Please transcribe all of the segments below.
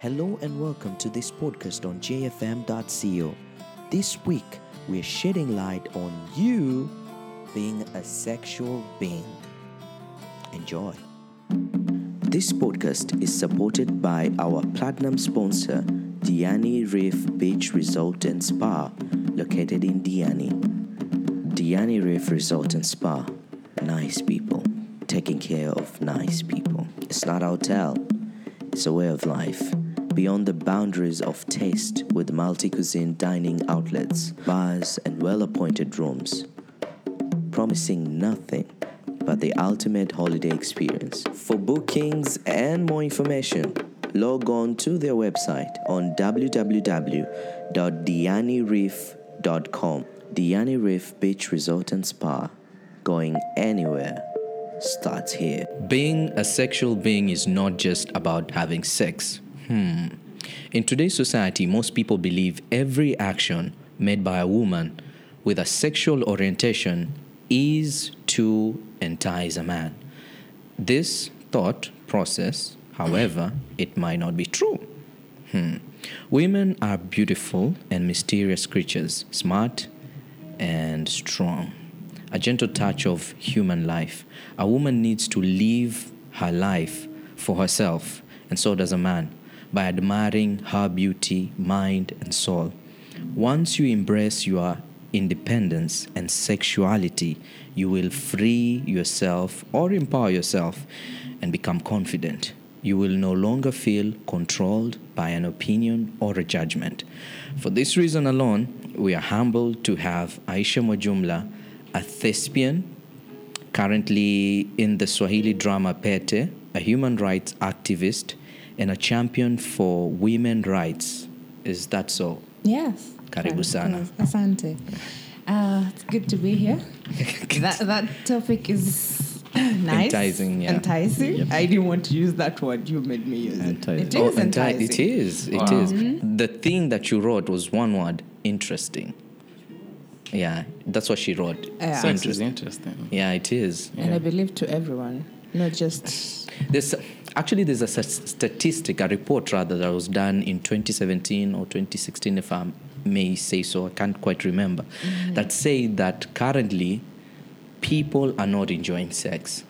Hello and welcome to this podcast on jfm.co. This week, we're shedding light on you being a sexual being. Enjoy. This podcast is supported by our platinum sponsor, Diani Reef Beach Resort and Spa, located in Diani. Diani Reef Resort and Spa. Nice people. Taking care of nice people. It's not a hotel, it's a way of life. Beyond the boundaries of taste with multi cuisine dining outlets, bars, and well appointed rooms. Promising nothing but the ultimate holiday experience. For bookings and more information, log on to their website on www.dianireef.com. Diani Reef Beach Resort and Spa. Going anywhere starts here. Being a sexual being is not just about having sex. Hmm. In today's society, most people believe every action made by a woman with a sexual orientation is to entice a man. This thought process, however, it might not be true. Hmm. Women are beautiful and mysterious creatures, smart and strong. A gentle touch of human life. A woman needs to live her life for herself, and so does a man, by admiring her beauty, mind, and soul. Once you embrace your independence and sexuality, you will free yourself or empower yourself and become confident. You will no longer feel controlled by an opinion or a judgment. For this reason alone, we are humbled to have Aisha Mwajumla, a thespian, currently in the Swahili drama Pete, a human rights activist, and a champion for women rights. Is that so? Yes. Karibu sana. Asante. Uh, it's good to be here. that that topic is nice. Enticing, yeah. Enticing. I didn't want to use that word. You made me use Enticing. it. It Oh, is enti- enticing. It is. It Wow. is. The thing that you wrote was one word interesting. Yeah, that's what she wrote. Yeah. Sex is interesting. Yeah, it is. And I believe to everyone, not just. There's actually there's a st- statistic, a report rather, that was done in 2017 or 2016, if I may say so. I can't quite remember. That say that currently people are not enjoying sex.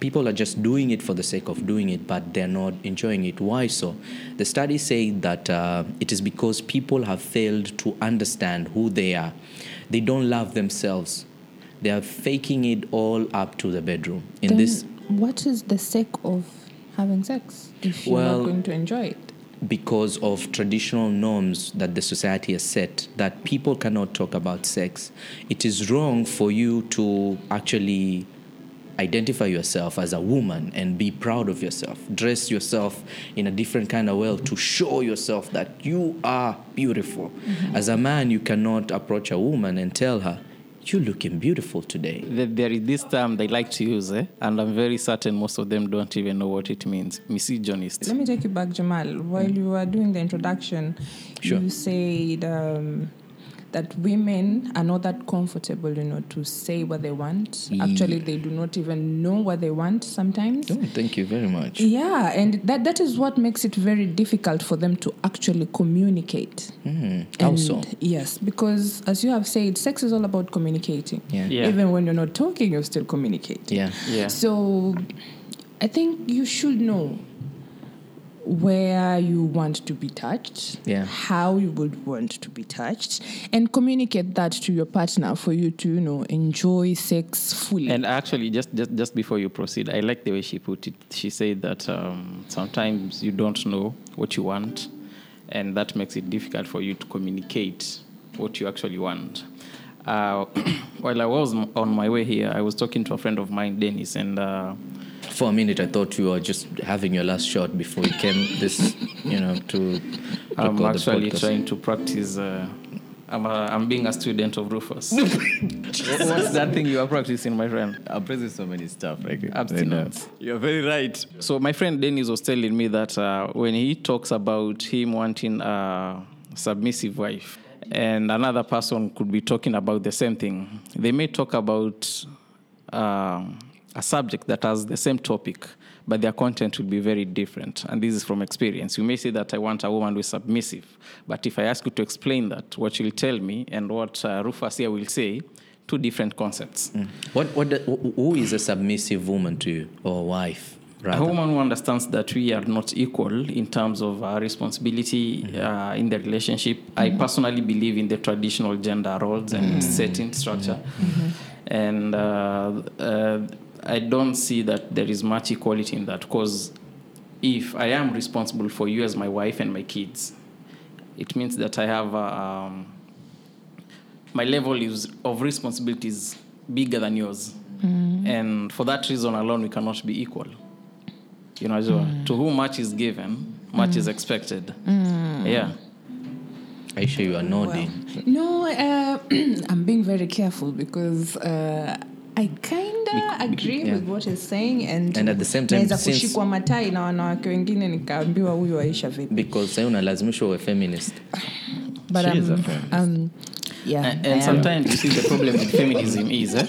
People are just doing it for the sake of doing it, but they're not enjoying it. Why so? The study say that uh, it is because people have failed to understand who they are. They don't love themselves. They are faking it all up to the bedroom. In Then this what is the sake of having sex if you're not going to enjoy it? because of traditional norms that the society has set that people cannot talk about sex it is wrong for you to actually identify yourself as a woman and be proud of yourself. Dress yourself in a different kind of way to show yourself that you are beautiful. Mm-hmm. As a man you cannot approach a woman and tell her you're looking beautiful today There- There is this term they like to use, eh? and I'm very certain most of them don't even know what it means. Misogynist. Let me take you back, Jamal. While you were doing the introduction, Sure. you said um, that women are not that comfortable, you know, to say what they want. Actually, they do not even know what they want sometimes. oh, thank you very much Yeah, and that, that is what makes it very difficult for them to actually communicate. Hmm, how And so Yes, because as you have said, sex is all about communicating. yeah Yeah. Even when you're not talking, you're still communicating. yeah Yeah. So I think you should know where you want to be touched, Yeah. how you would want to be touched, and communicate that to your partner for you to, you know, enjoy sex fully. And actually, just, just just before you proceed, I like the way she put it. She said that um, sometimes you don't know what you want, and that makes it difficult for you to communicate what you actually want. Uh, while I was on my way here, I was talking to a friend of mine, Dennis, and uh, For a minute, I thought you were just having your last shot before you came this, you know, to I'm record the actually trying to practice. Uh, I'm, a, I'm being a student of Rufus. What's that thing you are practicing, my friend? I'm pressing so many stuff. Like, Abstinence. You're very right. So my friend Dennis was telling me that uh, when he talks about him wanting a submissive wife, and another person could be talking about the same thing, they may talk about um a subject that has the same topic, but their content will be very different. And this is from experience. You may say that I want a woman who is submissive, but if I ask you to explain that, what you'll tell me and what uh, Rufus here will say, two different concepts. What, what, the, who is a submissive woman to you or wife? A woman who understands that we are not equal in terms of uh, responsibility uh, in the relationship. I personally believe in the traditional gender roles and setting structure. And uh, uh, I don't see that there is much equality in that because if I am responsible for you as my wife and my kids, it means that I have um, my level is of responsibility is bigger than yours, and for that reason alone, we cannot be equal. You know, so to whom much is given, much is expected. Yeah. Aisha, you are nodding. No, uh, I'm being very careful because uh, I kind of agree yeah. with what he's saying and, And at the same time, since- kushikwa matai na wanawake wengine nikaambiwa huyu Aisha vipi Because sasa unalazimishwa uwe feminist. but She is um, a feminist. um, yeah And, and sometimes you see the problem with feminism is eh?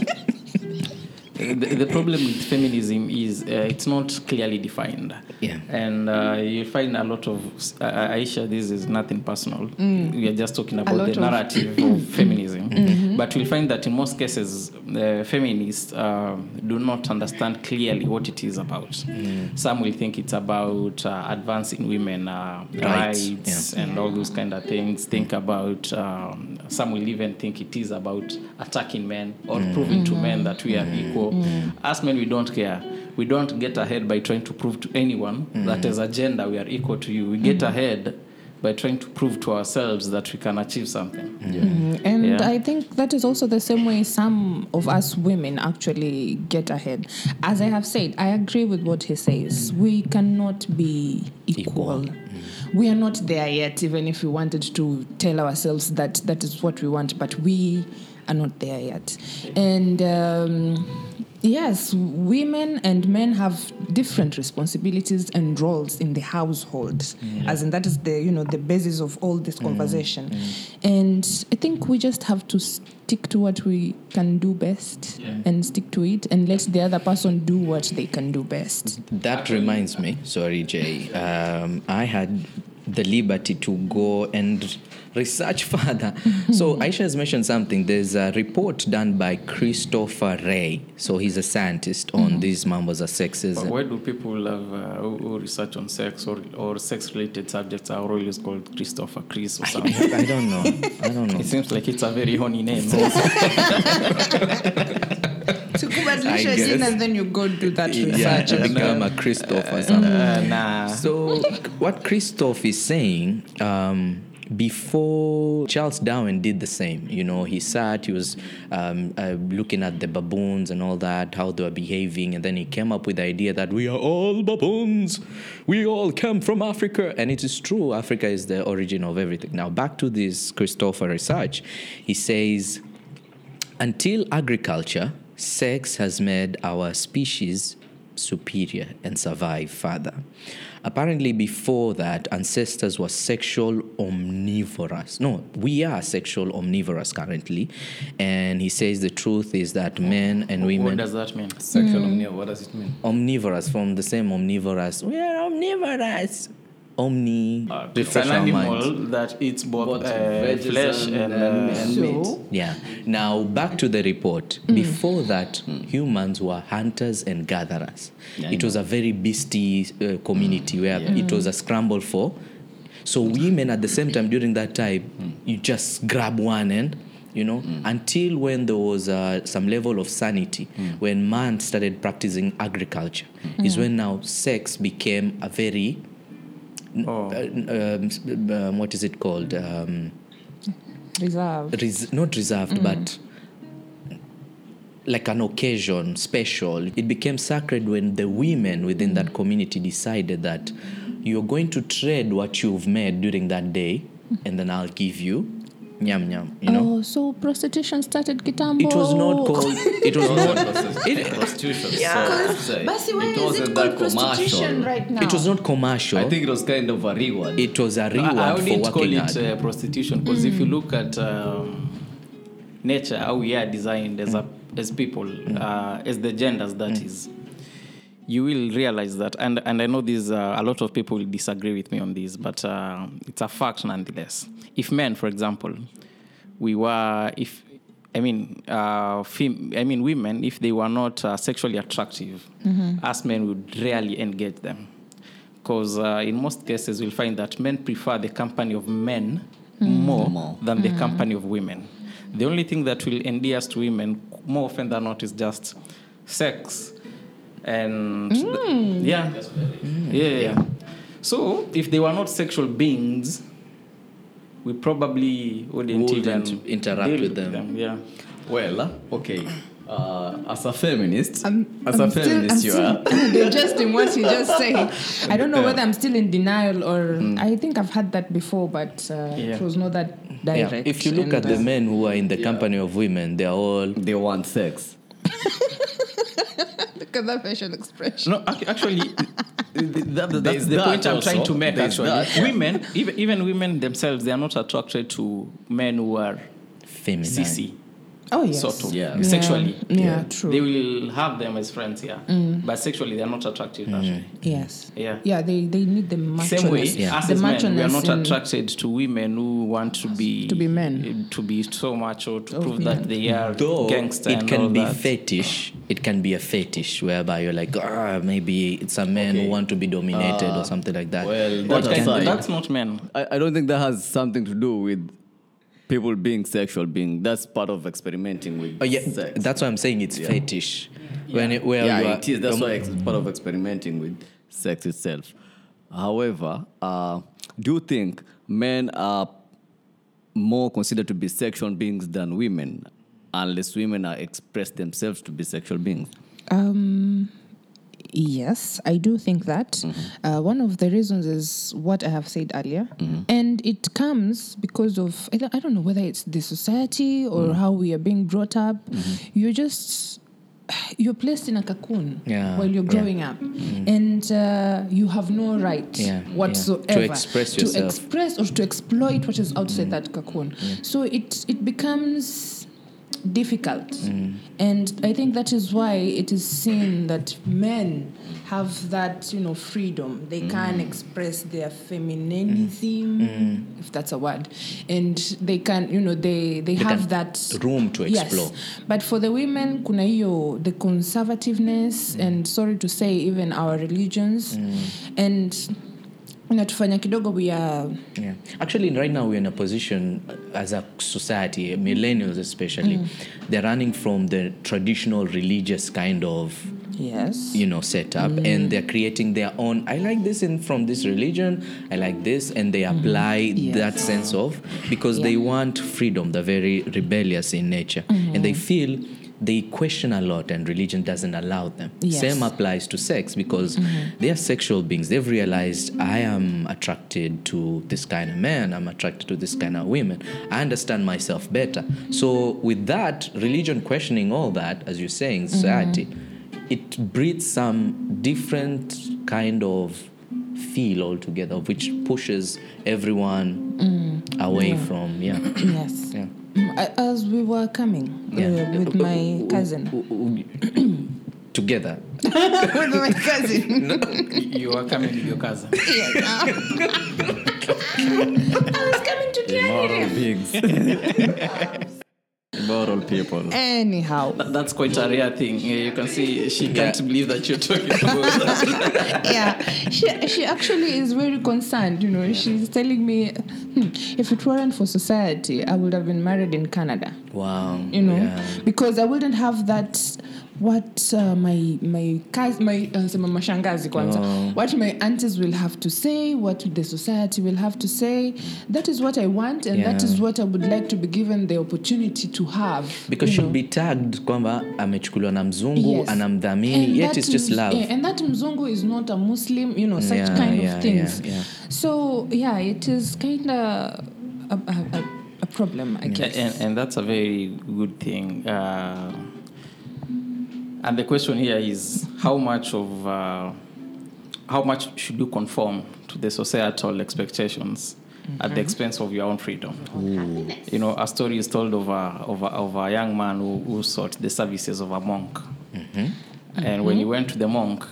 the, the problem with feminism is uh, it's not clearly defined. Yeah. And uh, you find a lot of uh, Aisha. This is nothing personal. We are just talking about lot the of- narrative of feminism. Mm-hmm. But we'll find that in most cases, the feminists uh, do not understand clearly what it is about. Mm. Some will think it's about uh, advancing women uh, Rights, rights and all those kind of things. Think mm. about um, some will even think it is about attacking men or mm. proving to men that we are equal. As men, we don't care. We don't get ahead by trying to prove to anyone that as a gender we are equal to you. We get ahead by trying to prove to ourselves that we can achieve something. And Yeah. I think that is also the same way some of us women actually get ahead. As I have said, I agree with what he says. We cannot be equal. We are not there yet, even if we wanted to tell ourselves that that is what we want, but we are not there yet. And um, yes, women and men have different responsibilities and roles in the household, mm. as in that is the you know the basis of all this mm, conversation. Mm. And I think we just have to stick to what we can do best and stick to it, and let the other person do what they can do best. That reminds me, sorry, Jay. Um, I had the liberty to go and research further. so Aisha has mentioned something. There's a report done by Christopher Ryan. So he's a scientist on these mambos of But sexism. why do people have, uh, who, who research on sex or, or sex related subjects are always called Christopher Chris or something? I don't know. I don't know. It seems like it's a very honey name. So I guess. and then you go do that research. Yeah, to become a Christoph or something. Uh, nah. So, what Christoph is saying, um, before Charles Darwin did the same, you know, he sat, he was um, uh, looking at the baboons and all that, how they were behaving, and then he came up with the idea that we are all baboons, we all come from Africa, and it is true, Africa is the origin of everything. Now, back to this Christopher research, he says, until agriculture, sex has made our species superior and survive further. Apparently, before that, ancestors were sexual omnivorous. No, we are sexual omnivorous currently. And he says the truth is that men and women. What does that mean? Sexual hmm. omnia, what does it mean? omnivorous, from the same omnivorous. We are omnivorous. Omni. Uh, it's an animal minds. that eats both, Both uh, flesh and- and, and- uh, and meat. Yeah. Now back to the report. Before that, humans were hunters and gatherers. Yeah, it was a very beastie uh, community where it was a scramble for. So women at the same time during that time, you just grab one and you know until when there was uh, some level of sanity when man started practicing agriculture is when now sex became a very Oh. uh, um, um, what is it called um, reserve. res- not reserved, but like an occasion, special. It became sacred when the women within that community decided that you're going to trade what you've made during that day, and then I'll give you nyam nyam. You know, Oh, so prostitution started kitambo. it was not called. It was not. It, prostitution. Yeah. So, Basi, why it is it that called prostitution commercial. right now? It was not commercial. I think it was kind of a reward. it was a reward I for wouldn't call it hard. uh, prostitution because if you look at um, nature, how we are designed as a, as people, uh, as the genders, that is, you will realize that, and and I know these uh, a lot of people will disagree with me on this, but uh, it's a fact nonetheless. If men, for example, we were if I mean, uh, fem- I mean, women, if they were not uh, sexually attractive, us men would rarely engage them. Because uh, in most cases, we'll find that men prefer the company of men more, More. than the company of women. The only thing that will endear us to women more often than not is just sex. And yeah. yeah, yeah. So if they were not sexual beings, we probably wouldn't, Wouldn't even interact deal with them. Yeah. Well, uh, okay. Uh, as a feminist, I'm, as I'm a feminist, still, you I'm are. still digesting what you just said. I don't know whether I'm still in denial or Hmm. I think I've had that before, but uh, Yeah. it was not that direct. Yeah. direct. If you look at the uh, men who are in the company of women, they're all They want sex. look at that facial expression. No, actually, that, that's the that point I'm trying to make. There's Actually, that, women, even, even women themselves, they are not attracted to men who are feminine. CC. Oh yes. Sort of. Yeah. Sexually. Yeah, yeah, true. They will have them as friends, yeah. But sexually, they are not attracted, actually. Yes. Yeah. Yeah, they, they need the macho. Same way, Yeah. us The as men, we are not attracted to women who want to be To be men. to be so macho to Oh, prove yeah. that they are Though gangster it and can all be that. fetish, it can be a fetish whereby you're like, ah, maybe it's a man Okay. who want to be dominated Uh, or something like that. well, But that can- that's not men. I, I don't think that has something to do with people being sexual being. That's part of experimenting with Oh, yeah, sex. that's why I'm saying it's Yeah. fetish. When it, where yeah, you are, it is. That's why it's part of experimenting with sex itself. However, uh, do you think men are more considered to be sexual beings than women, unless women are express themselves to be sexual beings? Um, yes, I do think that. Mm-hmm. Uh, one of the reasons is what I have said earlier. Mm-hmm. And it comes because of, I don't, I don't know whether it's the society or mm-hmm. how we are being brought up. You're just. You're placed in a cocoon Yeah, while you're yeah. growing up, and uh, you have no right Yeah, yeah. whatsoever To express yourself. to express or to exploit what is outside that cocoon. So it it becomes difficult. Mm. And I think that is why it is seen that men have that, you know, freedom. They mm. can express their femininity, mm. if that's a word. And they can, you know, they, they, have that room to explore. Yes. But for the women, kuna hiyo the conservativeness and sorry to say even our religions and inatufanya kidogo we are Yeah. Actually, right now we're in a position uh, as a society, uh, millennials especially, mm. they're running from the traditional religious kind of yes. you know setup mm. and they're creating their own i like this in from this religion i like this and they mm. apply Yes. that sense of because they want freedom they're very rebellious in nature. Mm-hmm. And they feel they question a lot and religion doesn't allow them. Yes. same applies to sex because they are sexual beings. They've realized i am attracted to this kind of man. I'm attracted to this kind of women. I understand myself better. So with that religion questioning all that as you're saying society it breeds some different kind of feel altogether which pushes everyone away from yeah. Yes. Yeah. Mm, as we were coming Yeah. uh, with uh, uh, my uh, cousin um, together with my cousin You were coming with your cousin. I was coming to Immoral beings. Immoral people. anyhow That's quite a rare thing. Yeah, You can see she can't believe that you're talking about that. yeah, she she actually is very concerned. You know, she's telling me, hmm, if it weren't for society, I would have been married in Canada. wow You know, yeah. because I wouldn't have that. What uh, my my cous- my uh, sema mashangazi kwanza, Oh. what my aunties will have to say, what the society will have to say. That is what I want, and that Yeah. is what I would like to be given the opportunity to have. because you she'll know. be tagged kwamba amechukuliwa na mzungu Yes. anamdhamini And yet that it's just love yeah, and that Mzungu is not a Muslim, you know, such Yeah, kind yeah, of things. yeah, yeah. So yeah, it is kind of a, a, a, a problem, I guess. and, and that's a very good thing. Uh, and the question here is how much of uh, how much should you conform to the societal expectations at the expense of your own freedom? You know, a story is told of a, of a, of a young man who, who sought the services of a monk. And when he went to the monk,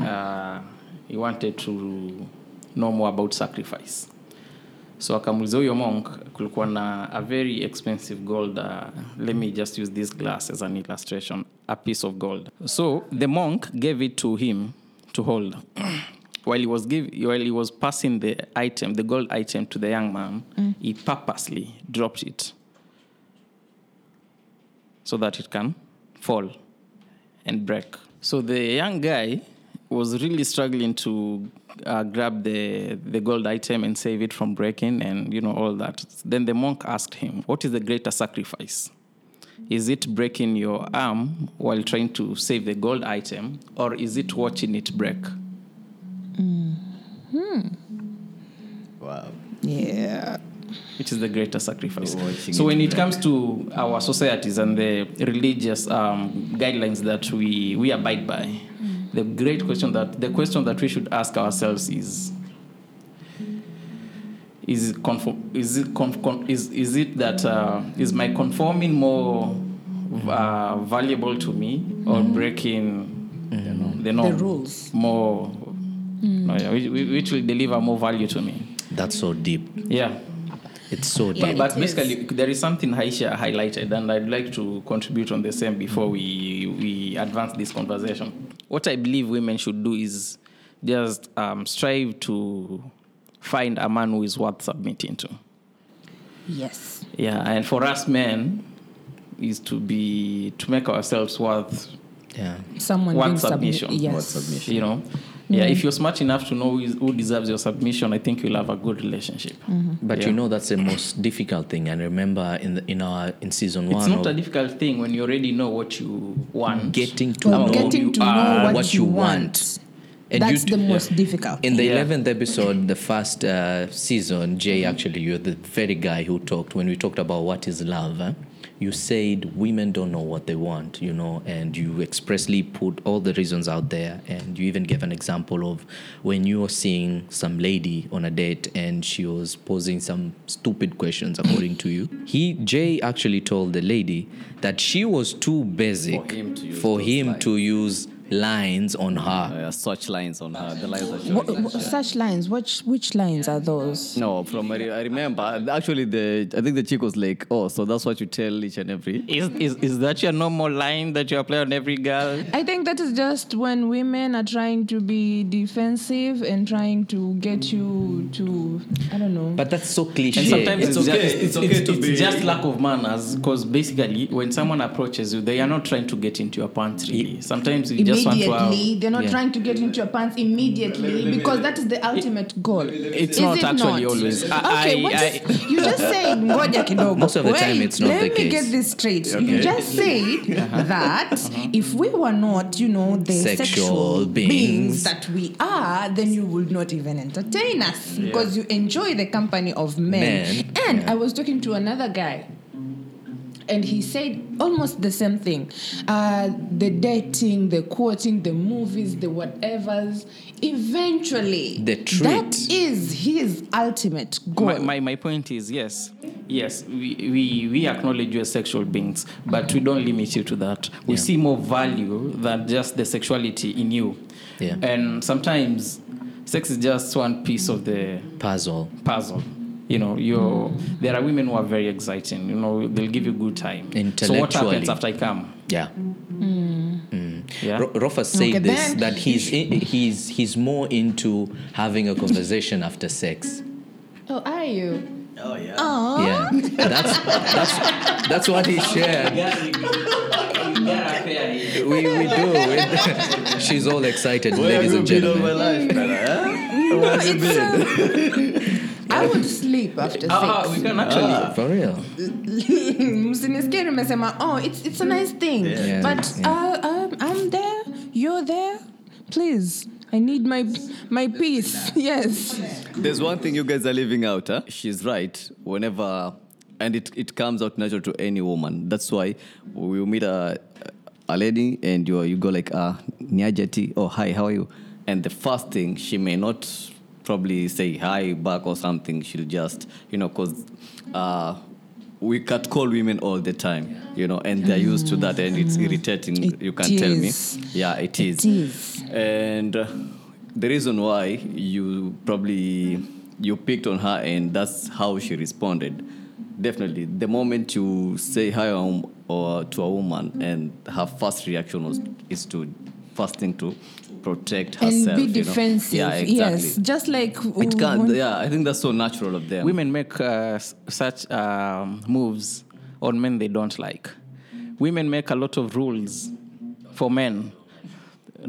uh, he wanted to know more about sacrifice. So akamuuliza huyo monk kulikuwa na a very expensive gold uh, let me just use this glass as an illustration a piece of gold so the monk gave it to him to hold while he was give, while he was passing the item the gold item to the young man he purposely dropped it so that it can fall and break. So the young guy was really struggling to uh, grab the, the gold item and save it from breaking and you know all that. Then the monk asked him, "What is the greater sacrifice? Is it breaking your arm while trying to save the gold item, or is it watching it break?" Wow. Yeah. which is the greater sacrifice. Watching So when it comes to our societies and the religious um, guidelines that we, we abide by, the great question that the question that we should ask ourselves is is it conform, is it conf, con, is, is it that uh, is my conforming more uh, valuable to me or breaking the norm The rules. more no, yeah, which, which will deliver more value to me That's so deep. yeah It's so deep. Yeah, but, but it is. basically, there is something Aisha highlighted, and I'd like to contribute on the same before we, we advance this conversation. What I believe women should do is just um, strive to find a man who is worth submitting to. Yes. Yeah, and for us men, is to be to make ourselves worth Yeah. Someone worth being submi- submission. Yes. Worth submission. You know, yeah. Mm-hmm. If you're smart enough to know who deserves your submission, I think you'll have a good relationship. Mm-hmm. But Yeah. you know that's the most difficult thing. And remember, in the, in our in season one, It's not a difficult thing when you already know what you want. getting to Well, know getting you to know are, what you want. And That's you the d- most difficult. In the Yeah. eleventh episode, the first uh, season, Jay, actually, you're the very guy who talked when we talked about what is love. eh? You said women don't know what they want, you know, and you expressly put all the reasons out there, and you even gave an example of when you were seeing some lady on a date and she was posing some stupid questions, according to you. He Jay actually told the lady that she was too basic For him to use for him lines. to use lines on her. Uh, such lines on her, the lines that she What, what, such lines. Which which lines are those? No, from I I remember actually the I think the chick was like, oh, so that's what you tell each and every. Is, is, is that your normal line that you apply on every girl? I think that is just when women are trying to be defensive and trying to get you to I don't know. But that's so cliche. And sometimes It's it's, okay, just, it's it's, okay it's, to it's be- just lack of manners because basically when someone approaches you, they are not trying to get into your pants really. Sometimes you just want to immediately, have, they're not Yeah. trying to get into your pants immediately because that is the ultimate goal. It's Is not it actually not? always. I- Okay, I- what I- is- you just said ngoja kidogo. Most of the Wait, time it's not let the me case. get this straight. You just said uh-huh. that uh-huh. if we were not, you know, the Sexual sexual, beings. beings. that we are, then you would not even entertain us because you enjoy the company of men. Men, And yeah. I was talking to another guy and he said almost the same thing uh, the dating the quoting the movies the whatevers eventually The treat. that is his ultimate goal my, my, my point is yes, yes, we, we, we acknowledge you as sexual beings, but we don't limit you to that. We Yeah. see more value than just the sexuality in you. Yeah. And sometimes sex is just one piece of the Puzzle. puzzle. You know, you there are women who are very exciting. You know, they'll give you good time. So what happens after I come? Yeah. Yeah. Ro- Rofa said Okay, this then- that he's i- he's he's more into having a conversation after sex. oh are you Oh yeah. Yeah, that's that's that's what he shared. We, we do. She's all excited, ladies and gentlemen. life, no, it's, uh, I would sleep after Ah, sex we can actually. For real. msinisikie nimesema oh it's, it's a nice thing Yeah. but Yeah. Uh, um, i'm there you're there please i need my my peace yes There's one thing you guys are leaving out, huh? She's right. Whenever, and it, it comes out natural to any woman. That's why we meet a, a lady and you, you go like, uh, Nyajati, oh, hi, how are you? And the first thing, she may not probably say hi back or something. She'll just, you know, because uh, we cut call women all the time, you know, and they're used to that, and it's irritating. It you can tell me, yeah, it It is. is. And uh, the reason why you probably you picked on her, and that's how she responded. Definitely, the moment you say hi um, or to a woman, and her first reaction was is to first thing to protect And herself. be you know? defensive. Yeah, exactly. Yes. Just like It can, yeah, I think that's so natural of them. Women make uh, such um, moves on men they don't like. Women make a lot of rules for men.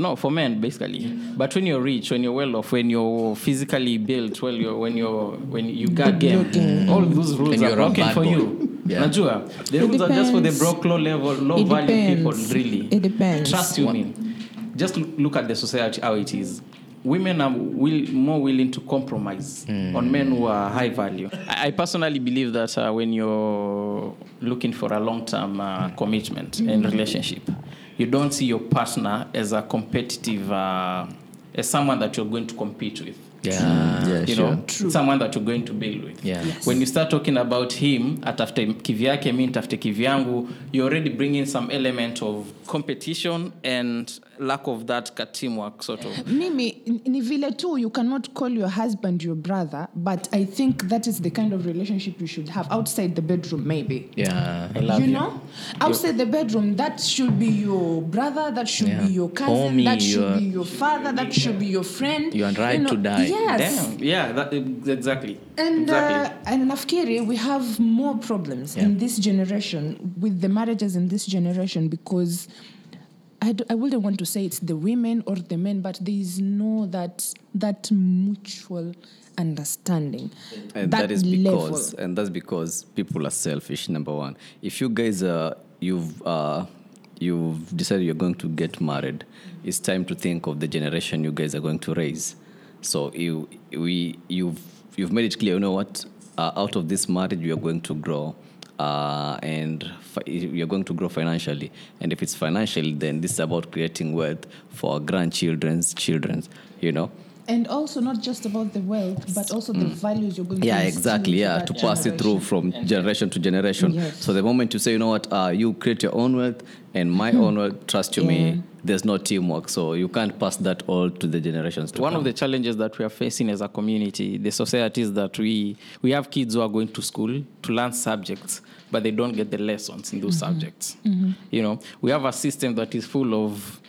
No, for men basically. But when you're rich, when you're well off, when you're physically built, well, you're, when you're when you got game, all those rules are you're broken for boy. you. Yeah. Najua, the It rules are just for the broke, low level, low It value people. Really, It depends. Trust you me. Just look at the society how it is. Women are will, more willing to compromise on men who are high value. I, I personally believe that uh, when you're looking for a long-term uh, commitment in relationship, you don't see your partner as a competitive, uh, as someone that you're going to compete with. Yeah. yeah, you sure. know, someone that you're going to build with. Yeah. Yes. When you start talking about him, atafute kivyake, mi nitafute kivyangu, you're already bringing some element of competition and lack of that teamwork sort of. mimi n- ni vile tu you cannot call your husband your brother but i think that is the kind of relationship you should have outside the bedroom maybe Yeah. I love you you. know outside the bedroom that should be your brother that should Yeah. be your cousin Homie, that should you're- be your father that should be your friend You are right know, to die. Yes Damn. Yeah, that, exactly. and exactly. uh, and nafikiri we have more problems in this generation with the marriages in this generation because I, d- I wouldn't want to say it's the women or the men, but there is no that that mutual understanding. and that that is level. because and that's because people are selfish number one if you guys are you've uh you've decided you're going to get married it's time to think of the generation you guys are going to raise so you we you've you've made it clear you know what? Uh, out of this marriage we are going to grow uh, and fi- you're going to grow financially. And if it's financially then this is about creating wealth for grandchildren's children's you know And also not just about the wealth, but also the values you're going to Mm. yeah exactly yeah that to pass it through from generation to generation Yes. so the moment you say you know what uh, you create your own wealth and my own wealth trust you Yeah. me there's no teamwork so you can't pass that all to the generations to One come. of the challenges that we are facing as a community, the society, is that we, we have kids who are going to school to learn subjects, but they don't get the lessons in those subjects. You know, we have a system that is full of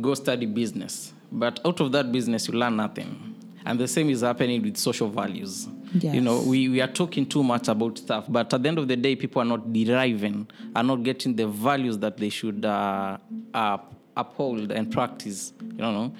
go study business, but out of that business, you learn nothing. And the same is happening with social values. You know, we, we are talking too much about stuff, but at the end of the day, people are not deriving, are not getting the values that they should uh, uh, uphold and practice. You know,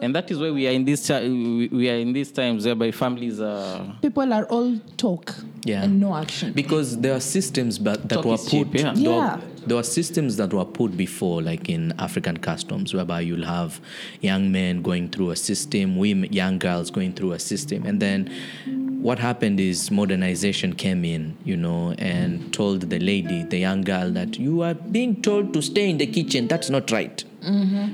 and that is why we are in this ti- we we are in these times whereby families are. People are all talk Yeah. and no action. because there are systems but, that Talk were is cheap, put yeah. there, were- Yeah. there were systems that were put before like in african customs whereby you'll have young men going through a system women young girls going through a system and then what happened is modernization came in you know and told the lady the young girl that you are being told to stay in the kitchen that's not right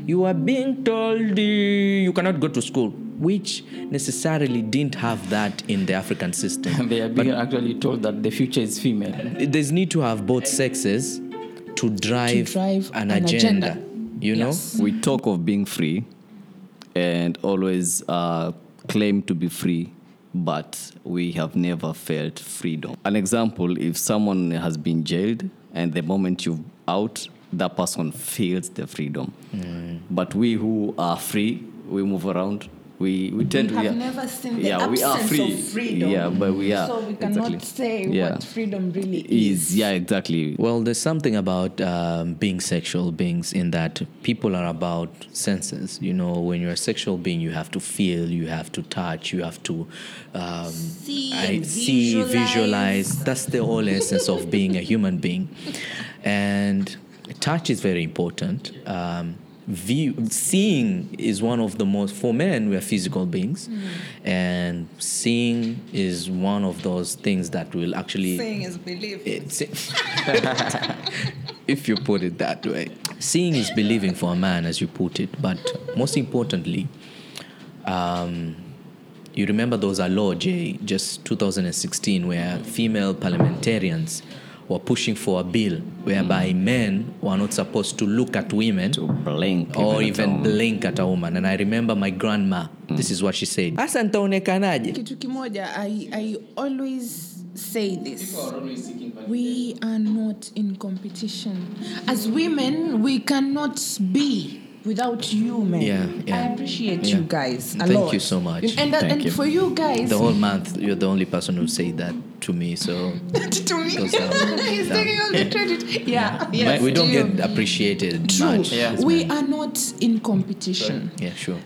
you are being told uh, you cannot go to school which necessarily didn't have that in the african system They are being actually told that the future is female. there's need to have both sexes to drive, drive an, an agenda, agenda. you Yes. know we talk of being free and always uh, claim to be free but we have never felt freedom an example if someone has been jailed and the moment you're out that person feels the freedom but we who are free we move around we, we tend we to have yeah, never seen the yeah, we are free. of freedom. Yeah, but we are. So we cannot exactly. say Yeah. what freedom really is. is yeah exactly well there's something about um, being sexual beings in that people are about senses you know when you're a sexual being you have to feel you have to touch you have to um, See I, and see visualize. visualize that's the whole essence of being a human being and touch is very important um, view, seeing is one of the most for men we are physical beings and seeing is one of those things that will actually Saying is believing. if you put it that way. Seeing is believing for a man, as you put it, but most importantly, um, you remember those was a law, Jay, just 2016, where female parliamentarians were pushing for a bill whereby mm. men were not supposed to look at women To blink. or at a even woman. blink at a woman. And I remember my grandma, mm. this is what she said. Asa nitaonekanaje? kitu kimoja I, I always say this we are not in competition as women we cannot be without you man Yeah, yeah. i appreciate Yeah. you guys a Thank lot you so much. and, that, and you. for you guys The whole month, you're the only person who say that to me. So to me he's taking all the credit yeah yes, we don't you. get appreciated True. much. Yeah. we are not in competition Yeah, sure.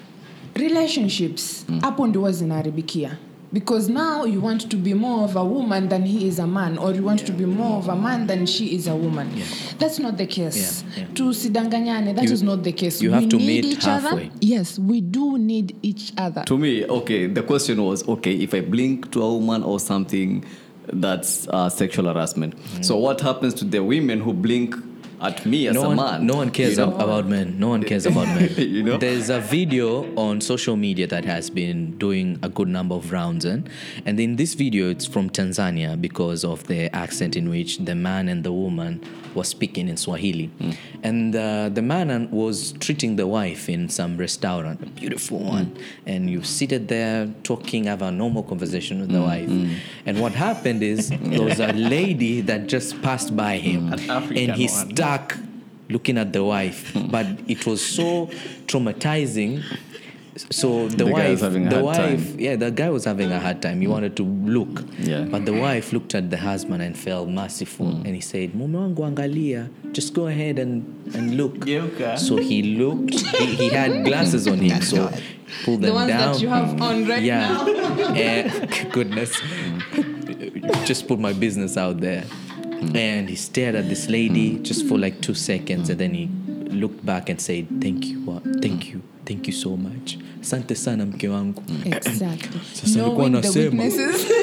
relationships hapo ndio huwa zinaharibikia because now you want to be more of a woman than he is a man or you want to be more of a man than she is a woman. That's not the case. Yeah, yeah. tusidanganyane that You- is not the case. you we have to need meet each halfway. other yes we do need each other. To me, okay, the question was okay, if I blink to a woman or something, that's uh, sexual harassment. So, what happens to the women who blink at me as no a one, man? no one cares You know? about men. No one cares about men. You know? There's a video on social media that has been doing a good number of rounds, and and in this video, it's from Tanzania because of the accent in which the man and the woman was speaking in Swahili, hmm. and uh, the man was treating the wife in some restaurant, a beautiful hmm. one, and you seated there talking, have a normal conversation with the hmm. wife, and what happened is there was a lady that just passed by him, An and he one. Stuck looking at the wife but it was so traumatizing. So the, The wife was having a the hard time. wife yeah the guy was having a hard time. He wanted to look. Yeah. but the wife looked at the husband and felt merciful mm. and he said mume wangu angalia. Just go ahead and, and look. Geuka. so he looked. He, he had glasses on him so pulled the ones down. that you have on mm. right yeah. now. And eh, goodness. Mm. Just put my business out there and he stared at this lady just for like two seconds and then he looked back and said thank you uh, thank you thank you so much asante sana mke wangu exactly Sasa nilikuwa knowing the nasema.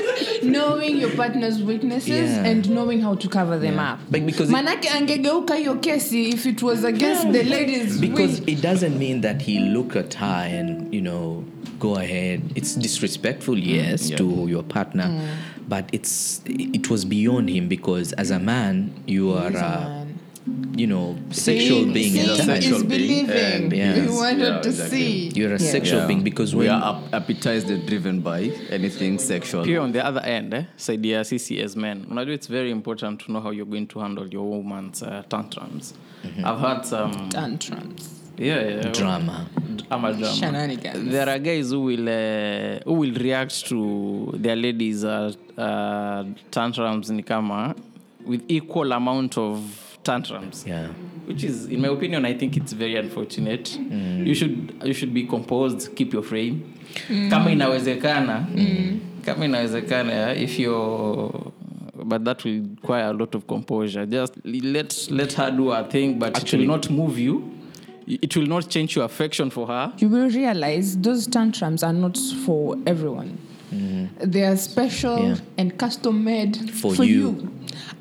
knowing your partner's weaknesses Yeah. and knowing how to cover them Yeah. up because it- manake angegeuka hiyo kesi if it was against the ladies because we- it doesn't mean that he looked at her and you know go ahead it's disrespectful yes Yeah. to your partner but it's it was beyond him because as a man you are a uh, man. You know sexual Seeing- being seeing a sexual is being, believing. and Yes. We wanted Yeah, to exactly. see. you're a Yeah. sexual being because we are ap- appetized and driven by anything sexual. Here on the other end eh, side ya sisi as men unajua it's very important to know how you're going to handle your woman's uh, tantrums i've had some Tantrums. yeah, yeah drama ama drama Shenanigans. there are guys who will uh, who will react to their ladies uh, uh, tantrums ni kama with equal amount of tantrums. Yeah. Which is in my opinion i think it's very unfortunate. Mm. You should you should be composed keep your frame. Kama mm. inawezekana. Mm. Kama inawezekana yeah, if you're but that will require a lot of composure. Just let let her do her thing but Actually- it will not move you. It will not change your affection for her. You will realize those tantrums are not for everyone. They are special Yeah. and custom made For you.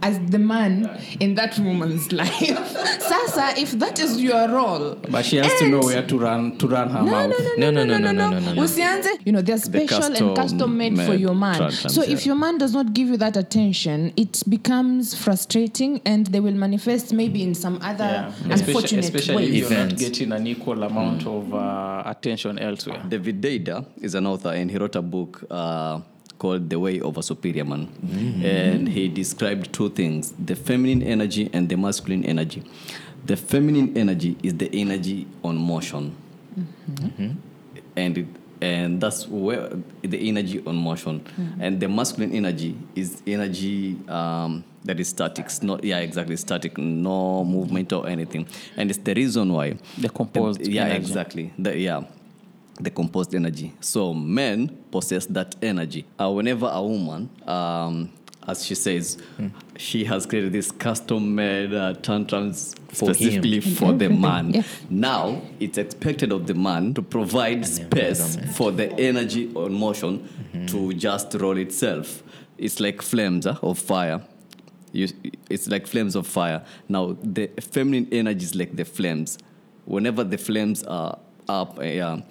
As the man in that woman's life. Sasa, if that is your role, but she has to know where to run to run her no, mouth no, no, No, no, no, no, no, no, no. Usianze, you know, they're special custom and custom made for your man. So yeah. if your man does not give you that attention, it becomes frustrating and they will manifest maybe in some other yeah. especially, unfortunate especially if way. you're not getting an equal amount of uh, attention elsewhere David Dada is an author and he wrote a book uh, called The Way of a Superior Man. And he described two things the feminine energy and the masculine energy. The feminine energy is the energy on motion. And it, and that's where the energy on motion and the masculine energy is energy um, that is static It's not yeah exactly static no movement or anything and it's the reason why The composed yeah energy. exactly the, yeah the composed energy. So men possess that energy. Uh, whenever a woman um, as she says she has created this custom made uh, tantrums For him. specifically for the man yeah. now it's expected of the man to provide space for the energy or motion to just roll itself. It's like flames uh, of fire. You, it's like flames of fire. Now the feminine energy is like the flames. Whenever the flames are up uh, yeah, there's,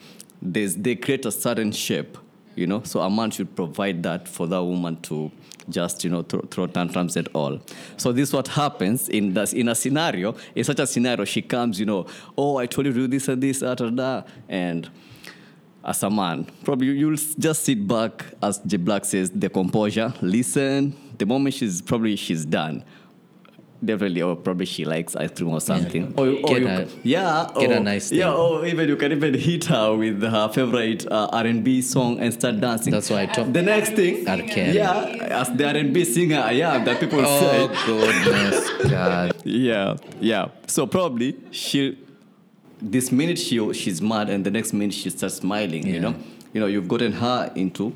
they create a certain shape you know. So a man should provide that for that woman to just you know throw, throw tantrums at all. So this is what happens in this in a scenario. In such a scenario, she comes, you know, oh, I told you to do this and this, da, da, and as a man, probably you'll just sit back, as J Black says, the composure, listen. The moment she's probably she's done, definitely, or probably she likes ice cream or something. Or, or Get you yeah, get a or- nice Yeah, or even you can even hit her with her favorite uh, R&B song and start dancing. That's why I talk- The next thing. Kelly. yeah, as the R&B singer I am, that people Oh say. goodness, God! Yeah, yeah. So probably she, this minute she she's mad, and the next minute she starts smiling. You know, you know, you've gotten her into.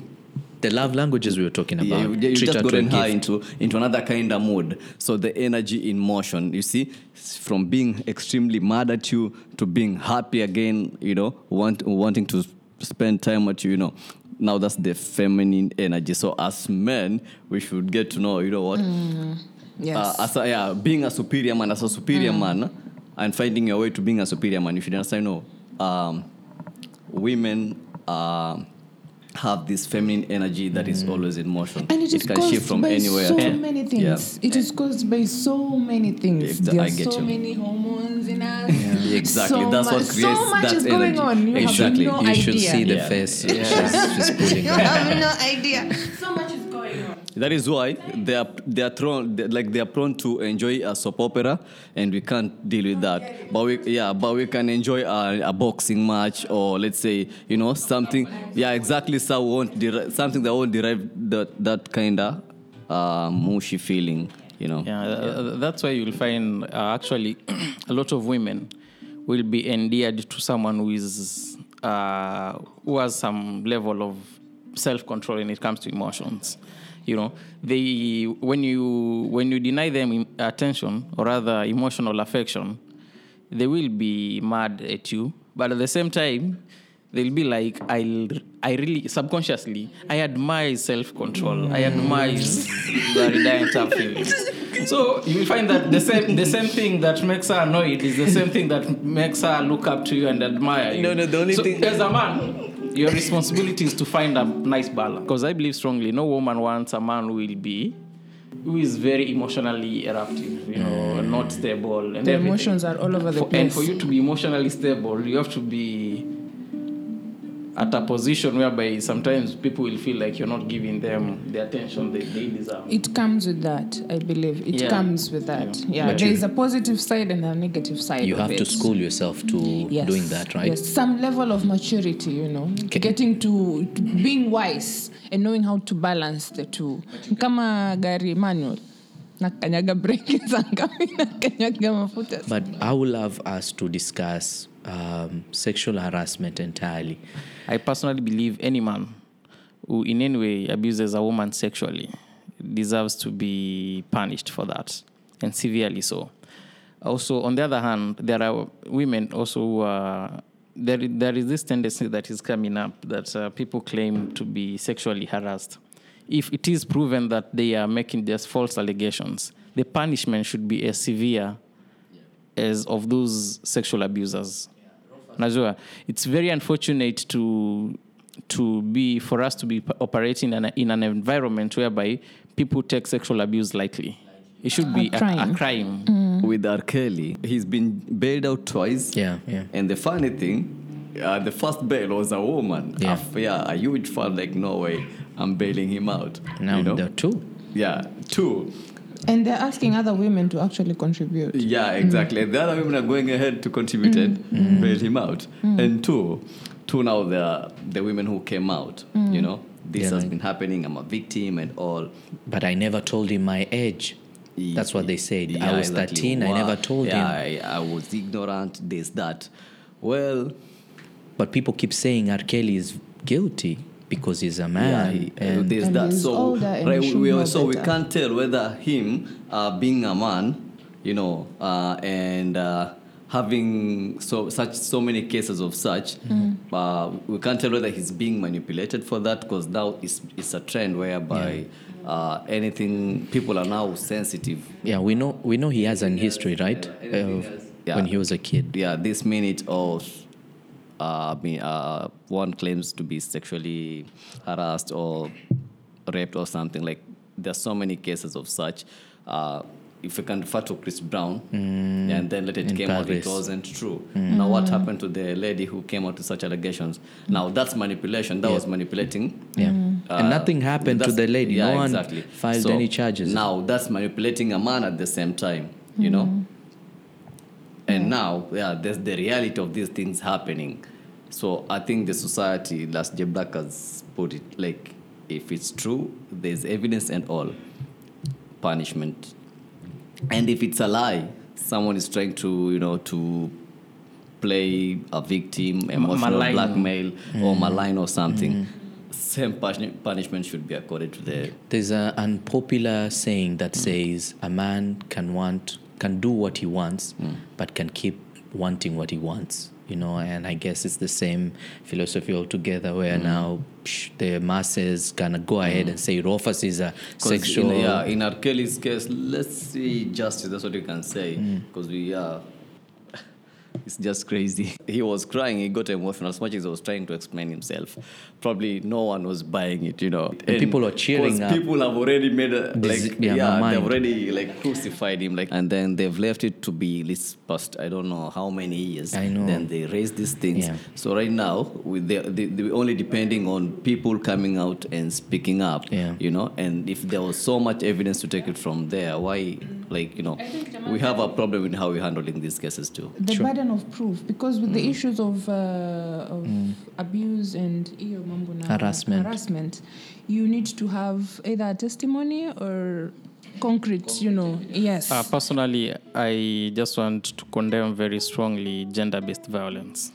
The love languages we were talking about. Yeah, you, you just her to a gotten her into into another kind of mood. So the energy in motion, you see, from being extremely mad at you to being happy again. You know, want, wanting to spend time with you. You know, now that's the feminine energy. So as men, we should get to know. You know what? Yes. uh, as a, yeah, being a superior man, as a superior man, and finding your way to being a superior man, if you should understand. No, um, women uh, have this feminine energy that is mm. always in motion. and it is can caused shift from by anywhere. so to- many Yeah. things. It is caused by so many things. Exa- there I are get so you. many hormones in us. Yeah, exactly. So That's what creates so much that is going on. You Exactly. have no you idea. should see the Yeah. face she's, she's putting You on. have no idea. So That is why they are they are thrown like they are prone to enjoy a soap opera, and we can't deal with that. But we yeah, but we can enjoy a, a boxing match or let's say you know something. Yeah, exactly. So won't derive, something that won't derive that that kind of uh, mushy feeling. You know. Yeah, uh, that's why you'll find uh, actually a lot of women will be endeared to someone who is uh, who has some level of self control when it comes to emotions. You know, they when you when you deny them attention or rather emotional affection, they will be mad at you. But at the same time, they'll be like, I, I really, subconsciously, I admire self control. I admire the reliant up feelings. So you will find that the same, the same thing that makes her annoyed is the same thing that makes her look up to you and admire you. No, no, the only so thing- As a man, your responsibility is to find a nice balance. Because I believe strongly, no woman wants a man who will be who is very emotionally eruptive, you know, mm. not stable, and The everything. emotions are all over the For- place. And for you to be emotionally stable, you have to be at a position whereby sometimes people will feel like you're not giving them the attention they, they deserve. It comes with that, I believe. It Yeah. comes with that. Yeah. Yeah, there is a positive side and a negative side. You of have to it. school yourself to Yes. doing that, right? Yes, some level of maturity, you know, Okay. getting to, to being wise and knowing how to balance the two. Kama gari manual, nakanyaga breki zangapi, nakanyaga mafuta. But I would love us to discuss um, sexual harassment entirely. I personally believe any man who in any way abuses a woman sexually deserves to be punished for that, and severely so. Also, on the other hand, there are women also who are. There, there is this tendency that is coming up that uh, people claim to be sexually harassed. If it is proven that they are making just false allegations, the punishment should be as severe as of those sexual abusers. Najua, it's very unfortunate to to be for us to be operating in, a, in an environment whereby people take sexual abuse lightly. It should be a, a crime. crime. With R. Kelly, he's been bailed out twice. Yeah, yeah. And the funny thing, uh, the first bail was a woman. Yeah. A, yeah, a huge fan like no way, I'm bailing him out. Now you know? there are two. Yeah, two. And they're asking other women to actually contribute. Yeah, mm. exactly. And the other women are going ahead to contribute mm. and mm. bail him out. And two, two now the the women who came out. You know, this Yeah, has right. been happening. I'm a victim and all. But I never told him my age. That's what they said. I was exactly. 13, I never told yeah, him. I, I was ignorant. This that. Well, But people keep saying R. Kelly is guilty because he's a yeah, man. he- and there's And that. he's So older and right, he should we know also we can't tell whether him uh, being a man, you know, uh, and uh, having so such so many cases of such, Mm-hmm. uh, we can't tell whether he's being manipulated for that because now it's it's a trend whereby. Uh, anything people are now sensitive yeah, we know we know he has an history, right? Of Yeah. When he was a kid. yeah, this minute of uh, I uh, one claims to be sexually harassed or raped or something. Like there's so many cases of such. Uh, if you can refer to Chris Brown, and then later it in came out it wasn't true. Now, what happened to the lady who came out with such allegations? Now, that's manipulation. That was manipulating. Yeah. Uh, and nothing happened to the lady. Yeah, no one exactly. filed So any charges. Now that's manipulating a man at the same time, you know. And now, yeah, there's the reality of these things happening. So I think the society, last J Black has put it like, if it's true, there's evidence and all, punishment. And if it's a lie, someone is trying to, you know, to play a victim, emotional malign. blackmail, or mm-hmm. malign or something. Mm-hmm. Same punishment should be accorded to the There's an unpopular saying that mm. says a man can want can do what he wants, hmm. but can keep wanting what he wants. You know, and I guess it's the same philosophy altogether. Where hmm. now psh, the masses gonna go hmm. ahead and say Rofus is a sexual. Uh, in, yeah, in R. Kelly's case, let's see justice. That's what you can say. Mm. Because we are. It's just crazy. He was crying. He got emotional as much as he was trying to explain himself. Probably no one was buying it, you know. And people were cheering up. People have already made a, like yeah, yeah, they've already like crucified him, like, and then they've left it to be this past I don't know how many years. I know. Then they raised these things. Yeah. So right now, with the, the, they're only depending on people coming out and speaking up Yeah. you know and if there was so much evidence to take it from there why like you know we have a problem in how we're handling these cases too the Sure. burden of proof because with the issues of, uh, of abuse and hiyo mambo na Harassment. harassment you need to have either a testimony or concrete you know yes Uh, personally, I just want to condemn very strongly gender based violence.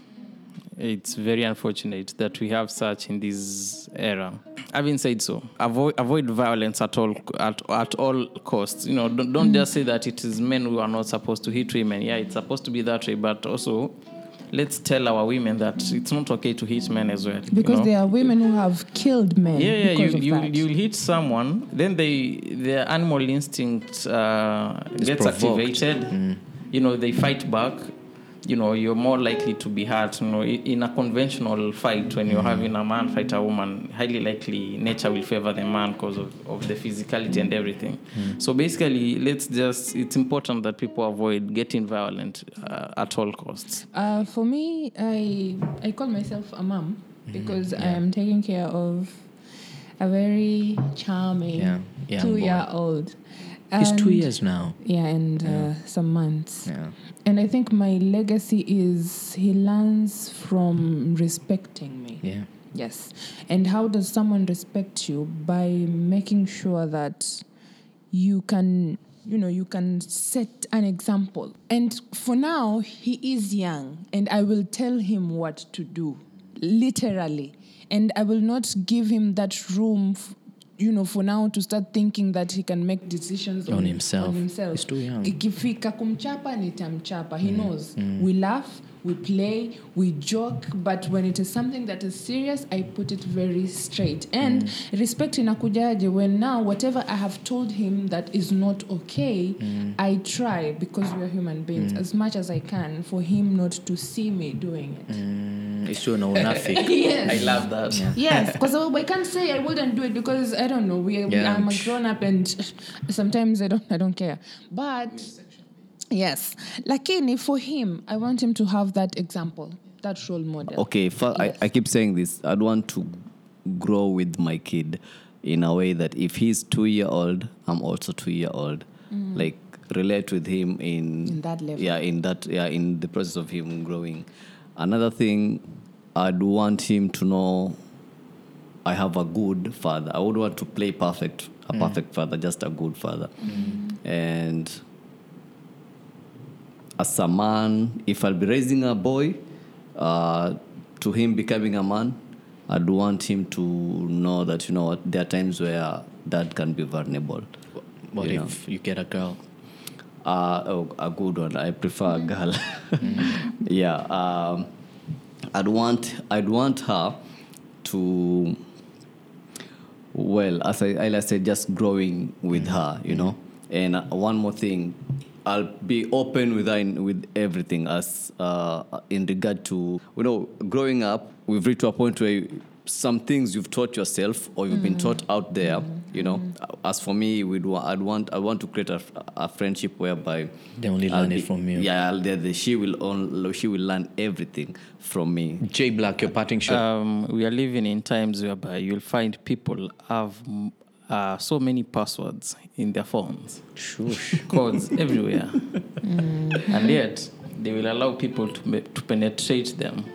It's very unfortunate that we have such in this era. Having said so, avoid, avoid violence at all at, at all costs. You know, don't, don't just say that it is men who are not supposed to hit women. Yeah, it's supposed to be that way, but also let's tell our women that it's not okay to hit men as well. you because know? there are women who have killed men yeah, yeah. You you you'll hit someone, then they their animal instinct uh, gets provoked. activated. You know, they fight back. You know, you're more likely to be hurt. You know, in a conventional fight, when you're having a man fight a woman, highly likely nature will favor the man because of, of the physicality and everything. So basically, let's just. It's important that people avoid getting violent uh, at all costs. Uh, for me, I I call myself a mom because I am taking care of a very charming Yeah, young two boy. year old. He's two years now. Yeah, and Uh, some months. Yeah. And I think my legacy is he learns from respecting me. Yeah. Yes. And how does someone respect you? By making sure that you can, you know, you can set an example. And for now, he is young, and I will tell him what to do, literally. And I will not give him that room. F- you know, for now to start thinking that he can make decisions On himself. On himself. He's too young. Ikifika kumchapa nitamchapa. He mm, knows. Mm. We laugh, we play, we joke, but when it is something that is serious, I put it very straight. And respect inakujaje when now whatever I have told him that is not okay, I try because we are human beings as much as I can for him not to see me doing it. Mm, na unafiki. Yes. love that. Yes, because I can't say I wouldn't do it because I don't know. We, we I'm a grown up and sometimes I don't I don't care. But yes, lakini for him, I want him to have that example, that role model. okay fa- Yes. I, I keep saying this. I'd want to grow with my kid in a way that if he's two year old i'm also two year old mm. like relate with him in In that level. yeah in that yeah in the process of him growing. Another thing i'd want him to know i have a good father. I would want to play perfect a mm. perfect father just a good father. Mm. And as a man, if I'll be raising a boy, uh, to him becoming a man, I'd want him to know that you know what there are times where dad can be vulnerable. What you if you get a girl? Uh, oh, a good one. I prefer a girl. yeah. Um, I'd want I'd want her to well, as I, I said, just growing with her, you know. And uh, one more thing, I'll be open with with everything as uh, in regard to you know growing up. We've reached to a point where some things you've taught yourself or you've been taught out there. You know, as for me, we'd wa- I'd want I want to create a, a friendship whereby They only I'll learn it from you. Yeah, I'll, the, the, she will on, she will learn everything from me. J Black, your parting shot. Um, we are living in times whereby you'll find people have mm, uh, so many passwords in their phones, Shush. codes everywhere, and yet they will allow people to, me- to penetrate them,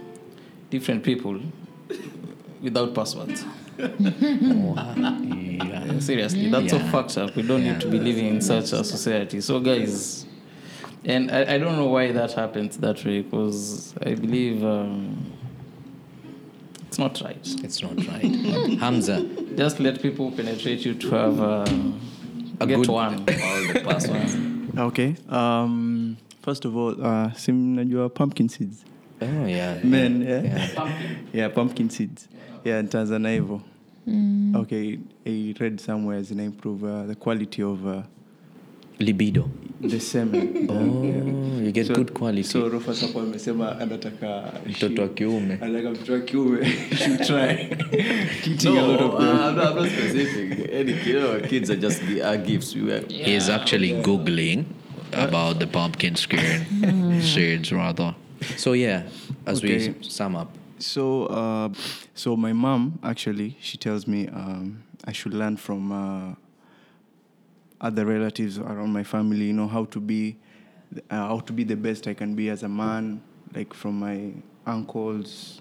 different people, without passwords. Yeah. Seriously, that's so Yeah. fucked up. We don't need to be living in such a society. So, guys, and I, I don't know why that happens that way because I believe um, it's not right. It's not right. Hamza, Just let people penetrate you to have uh, A get good- one all the passwords. Okay. Um, first of all, uh, si mnajua pumpkin seeds. oh yeah. Men, yeah. yeah. Yeah, pumpkin seeds. Yeah, nitaanza na hivyo. Okay, I read somewhere zina improve uh, the quality of uh, Libido. the semen. Oh, you get So- good quality. So Rufus hapo amesema anataka Mtoto wa kiume. anataka mtoto wa kiume should try eating a lot of them. I'm, not, I'm not specific. Any kid, you know, kids are just gi- are gifts. We were, He's actually Googling about the pumpkin skin seeds, rather. So yeah, as Okay. we sum up. So, uh, so my mom actually she tells me um, I should learn from uh, other relatives around my family. You know how to be, uh, how to be the best I can be as a man. Like from my uncles,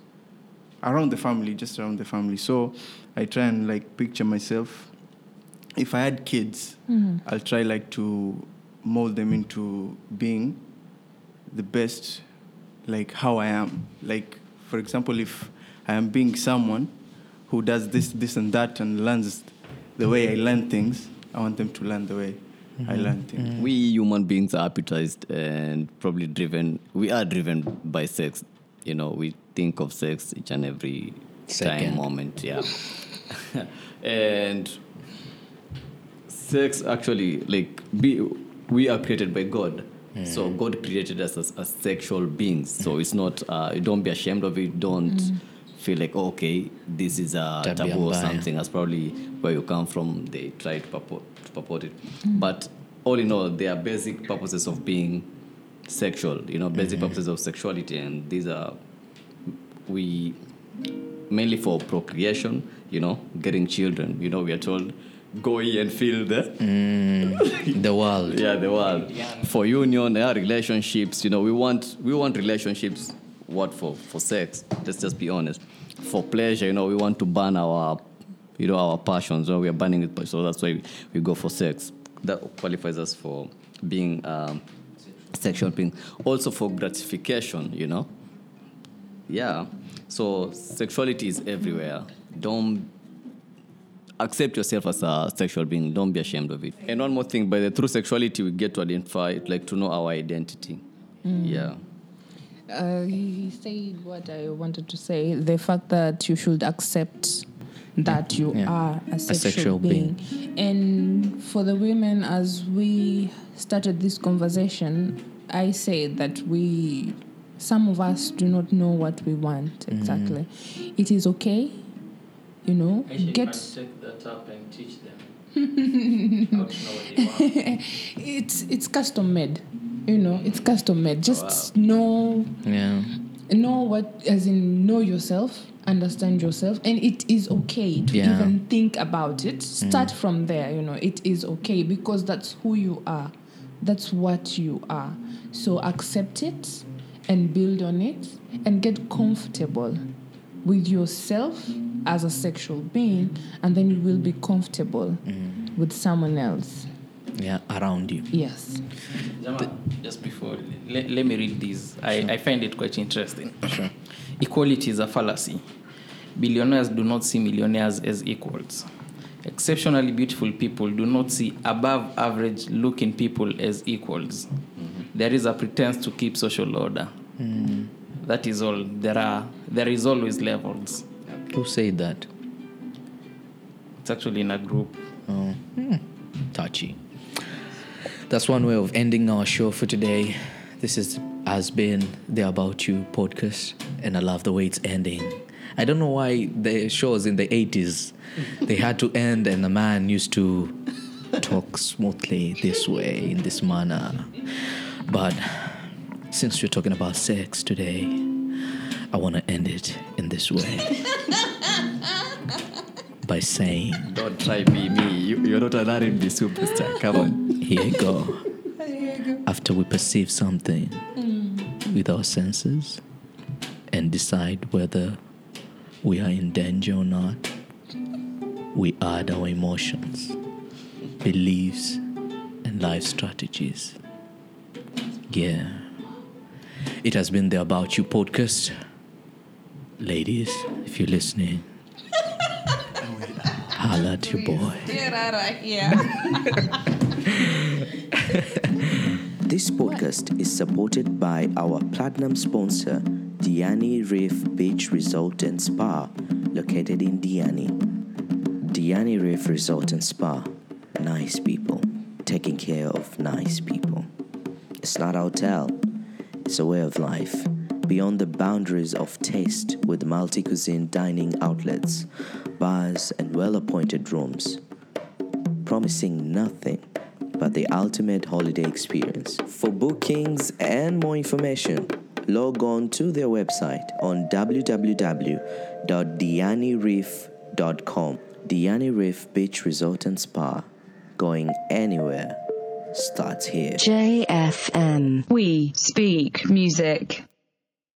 around the family, just around the family. So, I try and like picture myself. If I had kids, I'll try like to mold them into being the best like how I am. Like for example, if I am being someone who does this, this and that and learns the way I learn things, I want them to learn the way I mm-hmm. learned things. Mm-hmm. we human beings are appetized and probably driven. We are driven by sex. You know, we think of sex each and every Second. time, moment. Yeah, and sex actually like be, we are created by God. So mm-hmm. God created us as, as sexual beings. So it's not. Uh, don't be ashamed of it. Don't feel like oh, okay, this is a Tabia taboo or something. That's probably where you come from. They try to purport, to purport it. Hmm. But all in all, there are basic purposes of being sexual. You know, basic purposes of sexuality, and these are we mainly for procreation. You know, getting children. You know, we are told go and feel the The world. yeah the world for union yeah, relationships you know we want we want relationships what for for sex let's just be honest for pleasure you know we want to burn our you know our passions so we are burning it so that's why we, we go for sex that qualifies us for being um, sexual being also for gratification you know yeah so sexuality is everywhere don't accept yourself as a sexual being. Don't be ashamed of it. And one more thing, by the through sexuality, we get to identify, like to know our identity. Yeah. Uh, he said what I wanted to say the fact that you should accept that you Yeah. are a sexual, sexual being. And for the women, as we started this conversation, I said that we, some of us do not know what we want exactly. It is okay, you know, get. take that up and teach them how to know what they want. It's it's custom made, you know. It's custom made. Just know Yeah. know what as in know yourself understand yourself and it is okay to Yeah. even think about it mm. start from there you know it is okay because that's who you are that's what you are so accept it and build on it and get comfortable with yourself as a sexual being and then you will be comfortable mm. with someone else Yeah. Around you. yes Jama, just before, let, let me read this. I, I find it quite interesting. Equality is a fallacy. Billionaires do not see millionaires as equals. Exceptionally beautiful people do not see above average looking people as equals. There is a pretense to keep social order. That is all. There are there is always levels. Who said that? It's actually in a group. Oh. Hmm. Touchy. That's one way of ending our show for today. This is has been the About You podcast, and I love the way it's ending. I don't know why the shows in the 80s they had to end, and the man used to talk smoothly this way, in this manner. But since we're talking about sex today, I want to end it in this way by saying, Don't try be me. You, you're not an R&B superstar. Come on. Here you go. After we perceive something mm. with our senses and decide whether we are in danger or not, we add our emotions, beliefs, and life strategies. Yeah. It has been the About You podcast. Ladies, if you're listening, holla at your boy. Of. This podcast is supported by our platinum sponsor, Diani Reef Beach Resort and Spa, located in Diani. Diani Reef Resort and Spa. Nice people, taking care of nice people. It's not a hotel, it's a way of life, beyond the boundaries of taste with multi cuisine dining outlets, bars, and well appointed rooms promising nothing but the ultimate holiday experience. For bookings and more information, log on to their website on www.dianireef.com. Diani Reef Beach Resort and Spa. Going anywhere starts here. JFM. We speak music.